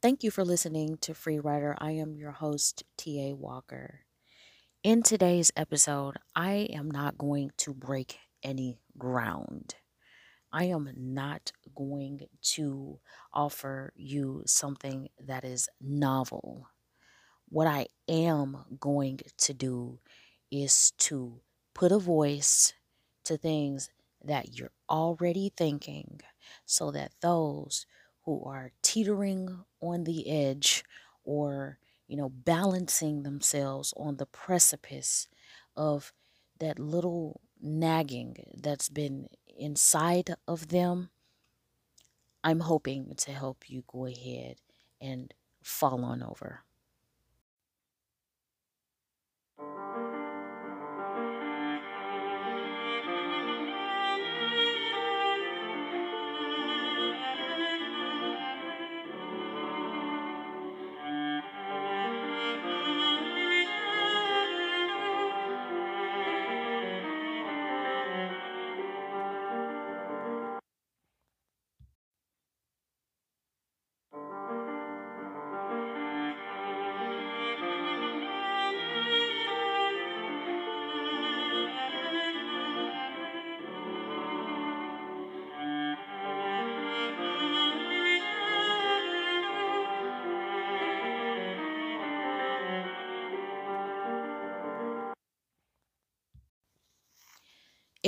Thank you for listening to Free Writer. I am your host, T.A. Walker. In today's episode, I am not going to break any ground. I am not going to offer you something that is novel. What I am going to do is to put a voice to things that you're already thinking so that those who are teetering on the edge or you know balancing themselves on the precipice of that little nagging that's been inside of them i'm hoping to help you go ahead and fall on over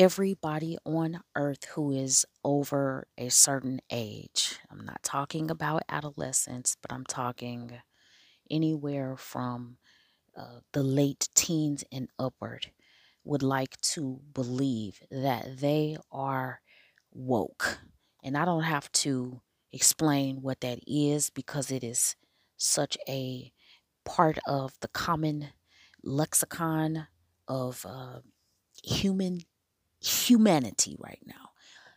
everybody on earth who is over a certain age. I'm not talking about adolescence, but I'm talking anywhere from uh, the late teens and upward would like to believe that they are woke. And I don't have to explain what that is because it is such a part of the common lexicon of uh, human humanity right now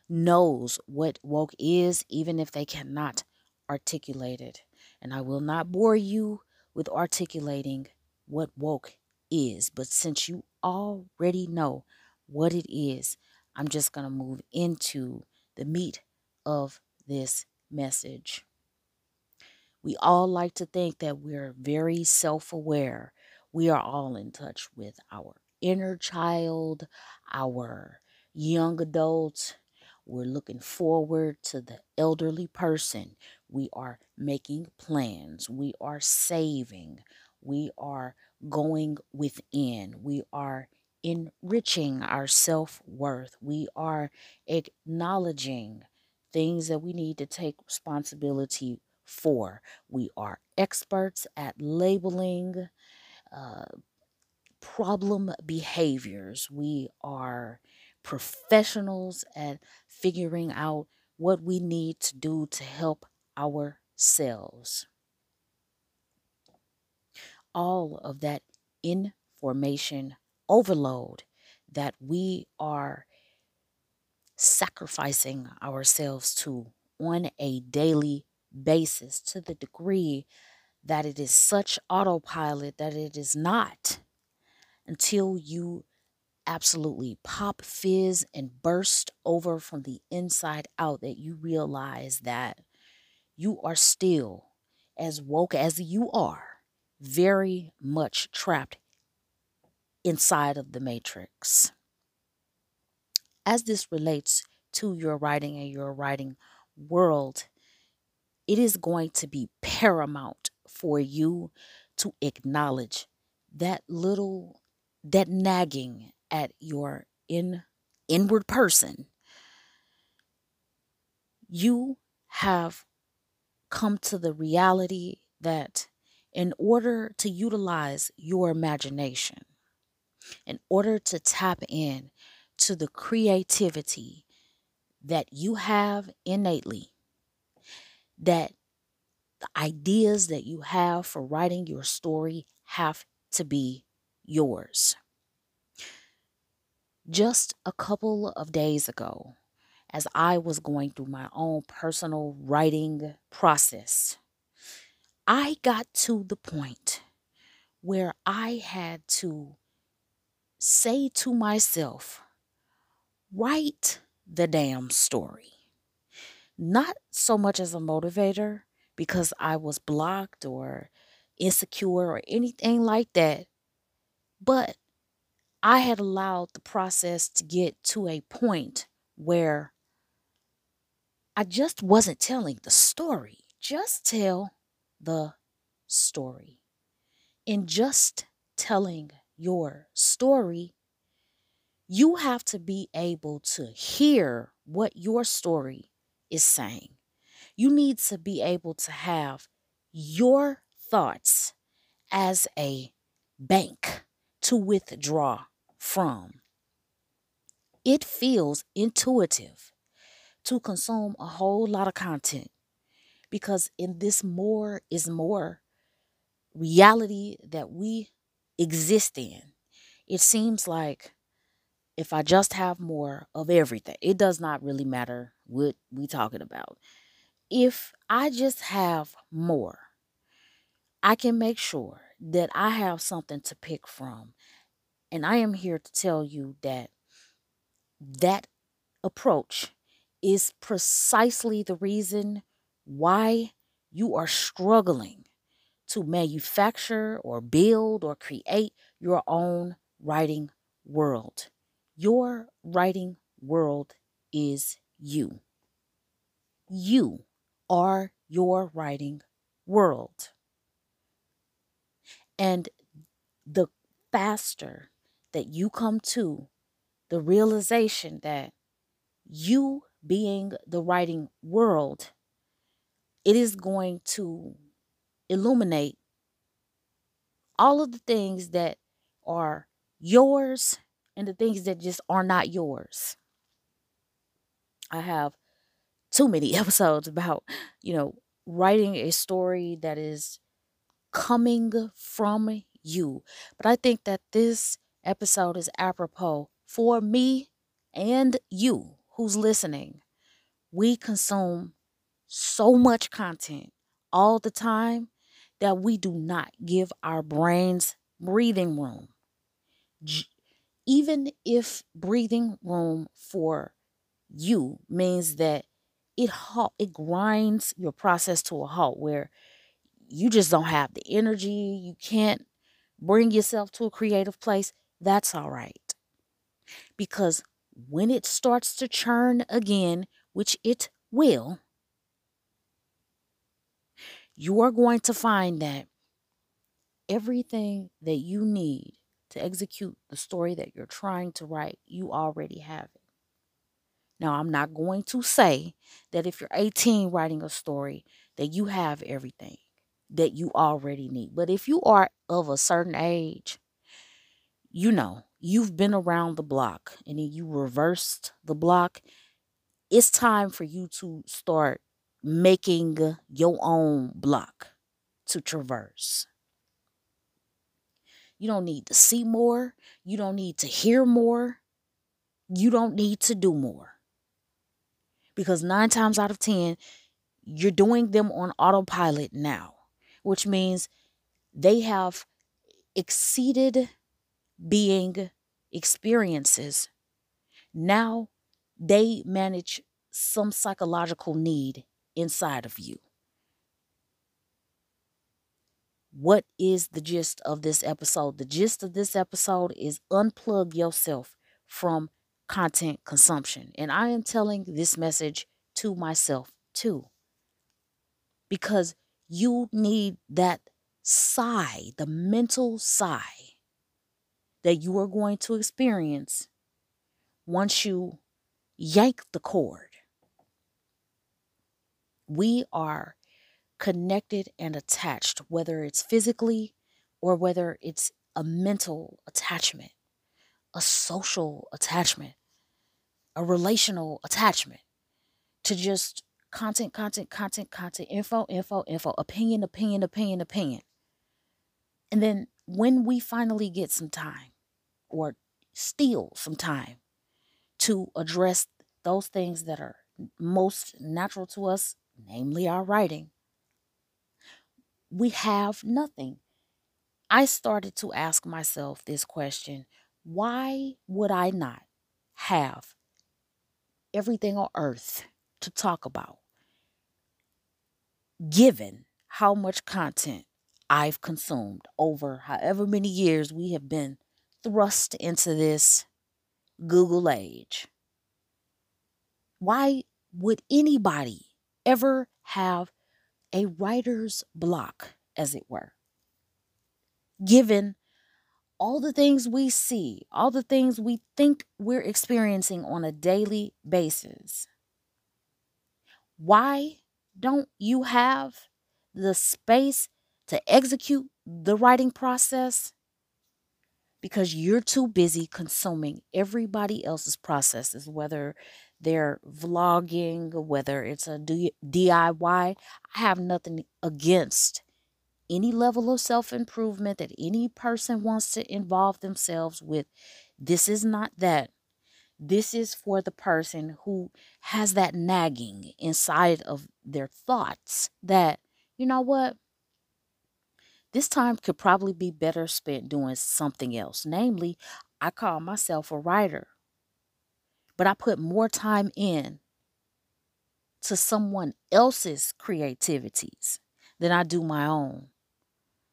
knows what woke is, even if they cannot articulate it. And I will not bore you with articulating what woke is, but since you already know what it is, I'm just going to move into the meat of this message. We all like to think that we're very self aware. We are all in touch with our inner child, our young adults. We're looking forward to the elderly person. We are making plans. We are saving. We are going within. We are enriching our self worth. We are acknowledging things that we need to take responsibility for. We are experts at labeling uh, problem behaviors. We are professionals at figuring out what we need to do to help ourselves. All of that information overload that we are sacrificing ourselves to on a daily basis to the degree that it is such autopilot that it is not until you absolutely pop, fizz, and burst over from the inside out that you realize that you are still, as woke as you are, very much trapped inside of the matrix. As this relates to your writing and your writing world, it is going to be paramount for you to acknowledge that little that nagging at your in inward person you have come to the reality that in order to utilize your imagination in order to tap in to the creativity that you have innately that the ideas that you have for writing your story have to be yours. Just a couple of days ago, as I was going through my own personal writing process, I got to the point where I had to say to myself, write the damn story. Not so much as a motivator, because I was blocked or insecure or anything like that. But I had allowed the process to get to a point where I just wasn't telling the story. Just tell the story. In just telling your story, you have to be able to hear what your story is saying. You need to be able to have your thoughts as a bank to withdraw from. It feels intuitive to consume a whole lot of content because in this more is more reality that we exist in, it seems like if I just have more of everything, it does not really matter what we talking about. If I just have more, I can make sure that I have something to pick from. And I am here to tell you that that approach is precisely the reason why you are struggling to manufacture or build or create your own writing world. Your writing world is you. You are your writing world. And the faster that you come to the realization that you being the writing world, it is going to illuminate all of the things that are yours and the things that just are not yours. I have too many episodes about, you know, writing a story that is coming from you. But I think that this episode is apropos for me and you who's listening. We consume so much content all the time that we do not give our brains breathing room. Even if breathing room for you means that it it grinds your process to a halt where you just don't have the energy, you can't bring yourself to a creative place, that's all right. Because when it starts to churn again, which it will, you are going to find that everything that you need to execute the story that you're trying to write, you already have it. Now, I'm not going to say that if you're 18 writing a story, that you have everything that you already need. But if you are of a certain age, you know, you've been around the block and then you reversed the block, it's time for you to start making your own block to traverse. You don't need to see more. You don't need to hear more. You don't need to do more. Because nine times out of 10, you're doing them on autopilot now, which means they have exceeded being experiences. Now they manage some psychological need inside of you. What is the gist of this episode? The gist of this episode is unplug yourself from content consumption. And I am telling this message to myself too. Because you need that sigh, the mental sigh that you are going to experience once you yank the cord. We are connected and attached, whether it's physically or whether it's a mental attachment, a social attachment, a relational attachment to just content, content, content, content, info, info, info, opinion, opinion, opinion, opinion. And then when we finally get some time, or steal some time to address those things that are most natural to us, namely our writing, we have nothing. I started to ask myself this question why would I not have everything on earth to talk about? Given how much content I've consumed over however many years we have been thrust into this Google age. Why would anybody ever have a writer's block, as it were? Given all the things we see, all the things we think we're experiencing on a daily basis. Why don't you have the space to execute the writing process? Because you're too busy consuming everybody else's processes, whether they're vlogging, whether it's a DIY. I have nothing against any level of self improvement that any person wants to involve themselves with. This is not that. This is for the person who has that nagging inside of their thoughts that, you know what? This time could probably be better spent doing something else. Namely, I call myself a writer, but I put more time in to someone else's creativities than I do my own.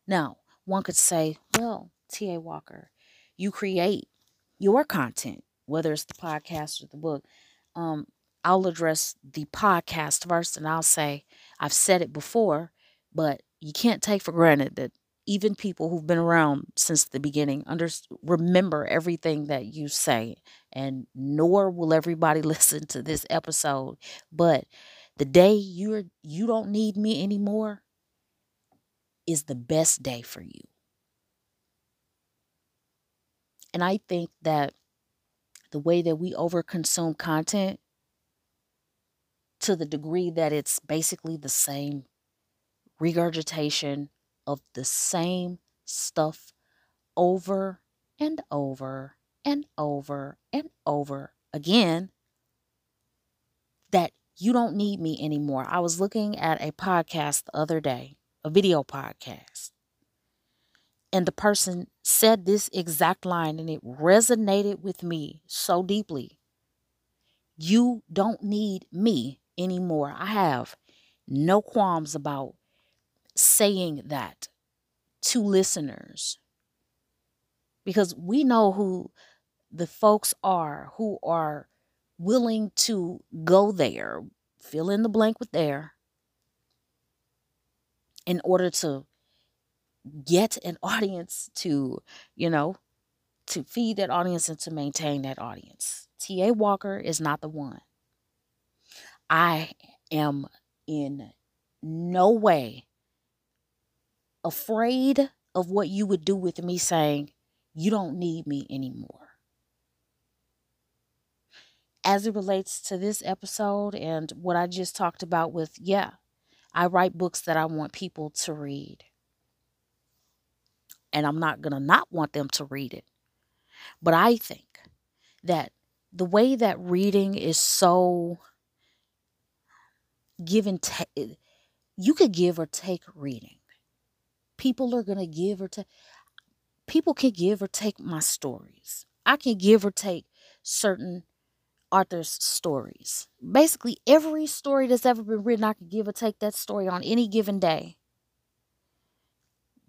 Now, one could say, well, T.A. Walker, you create your content, whether it's the podcast or the book. Um, I'll address the podcast first and I'll say, I've said it before, but you can't take for granted that even people who've been around since the beginning under, remember everything that you say and nor will everybody listen to this episode but the day you're you don't need me anymore is the best day for you. And I think that the way that we overconsume content to the degree that it's basically the same regurgitation of the same stuff over and over and over and over again that you don't need me anymore. I was looking at a podcast the other day a video podcast. And the person said this exact line, and it resonated with me so deeply. You don't need me anymore. I have no qualms about saying that to listeners because we know who the folks are who are willing to go there, fill in the blank with there, in order to get an audience to, you know, to feed that audience and to maintain that audience. T.A. Walker is not the one. I am in no way afraid of what you would do with me saying, you don't need me anymore. As it relates to this episode and what I just talked about with, yeah, I write books that I want people to read. And I'm not going to not want them to read it. But I think that the way that reading is so give and take, eh, you could give or take reading. People are going to give or take, people can give or take my stories. I can give or take certain Arthur's stories. Basically, every story that's ever been written, I could give or take that story on any given day.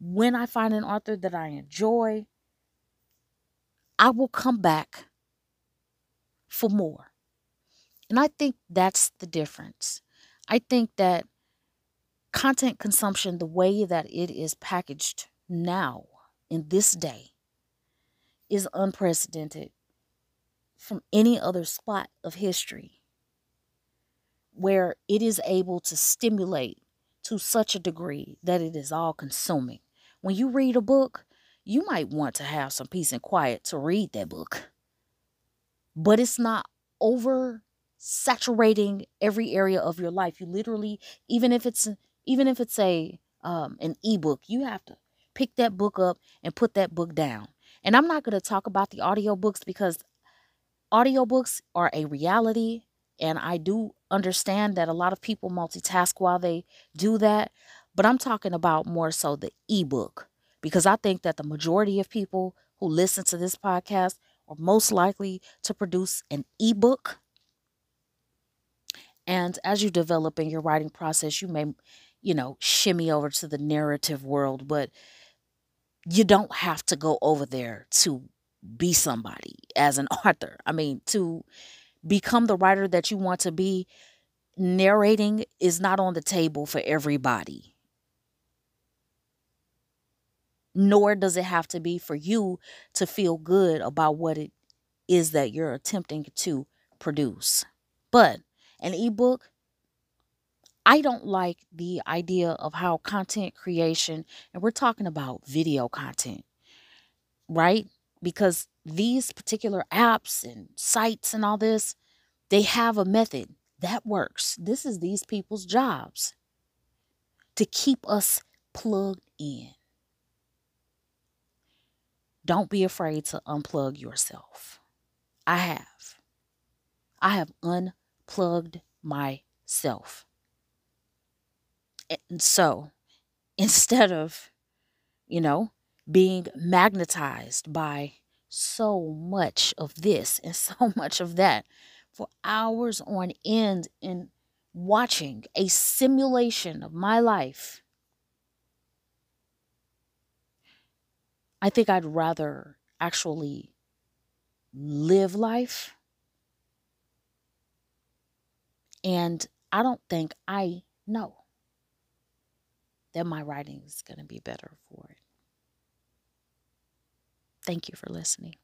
When I find an author that I enjoy, I will come back for more. And I think that's the difference. I think that content consumption, the way that it is packaged now in this day, is unprecedented from any other spot of history where it is able to stimulate to such a degree that it is all consuming. When you read a book, you might want to have some peace and quiet to read that book, but it's not over saturating every area of your life. You literally, even if it's even if it's a um, an ebook, you have to pick that book up and put that book down. And I'm not going to talk about the audiobooks because audiobooks are a reality and I do understand that a lot of people multitask while they do that, but I'm talking about more so the ebook because I think that the majority of people who listen to this podcast are most likely to produce an ebook. And as you develop in your writing process, you may you know, shimmy over to the narrative world, but you don't have to go over there to be somebody as an author. I mean, to become the writer that you want to be, narrating is not on the table for everybody. Nor does it have to be for you to feel good about what it is that you're attempting to produce. But an ebook, I don't like the idea of how content creation, and we're talking about video content, right? Because these particular apps and sites and all this, they have a method that works. This is these people's jobs to keep us plugged in. Don't be afraid to unplug yourself. I have. I have unplugged myself. And so instead of, you know, being magnetized by so much of this and so much of that for hours on end and watching a simulation of my life, I think I'd rather actually live life. And I don't think I know that my writing is going to be better for it. Thank you for listening.